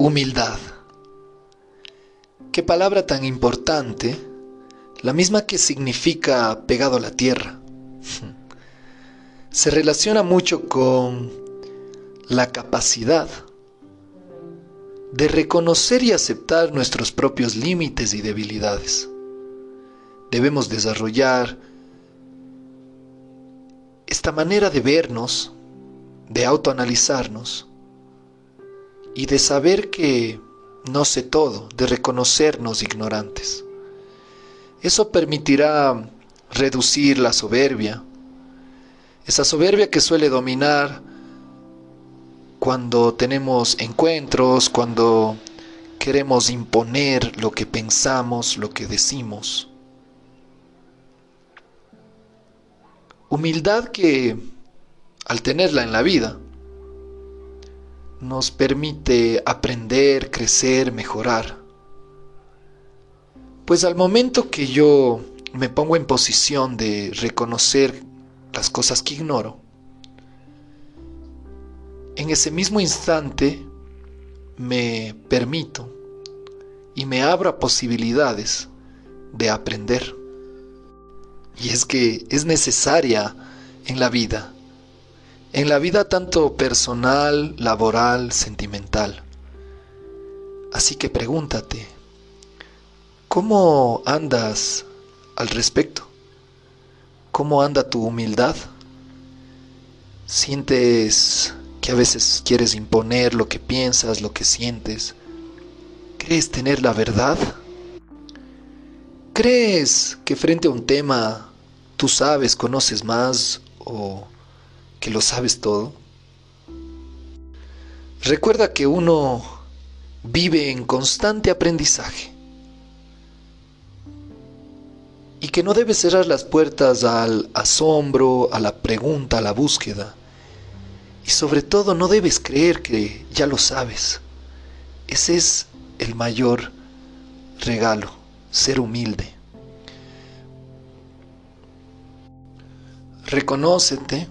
Humildad. Qué palabra tan importante, la misma que significa pegado a la tierra. Se relaciona mucho con la capacidad de reconocer y aceptar nuestros propios límites y debilidades. Debemos desarrollar esta manera de vernos, de autoanalizarnos, y de saber que no sé todo, de reconocernos ignorantes. Eso permitirá reducir la soberbia, esa soberbia que suele dominar cuando tenemos encuentros, cuando queremos imponer lo que pensamos, lo que decimos. Humildad que, al tenerla en la vida, nos permite aprender, crecer, mejorar. Pues al momento que yo me pongo en posición de reconocer las cosas que ignoro, en ese mismo instante me permito y me abro a posibilidades de aprender. Y es que es necesaria en la vida en la vida tanto personal, laboral, sentimental. Así que pregúntate, ¿cómo andas al respecto? ¿Cómo anda tu humildad? ¿Sientes que a veces quieres imponer lo que piensas, lo que sientes? ¿Crees tener la verdad? ¿Crees que frente a un tema tú sabes, conoces más o que lo sabes todo? Recuerda que uno vive en constante aprendizaje y que no debes cerrar las puertas al asombro, a la pregunta, a la búsqueda. Y sobre todo no debes creer que ya lo sabes. Ese es el mayor regalo, ser humilde. Reconócete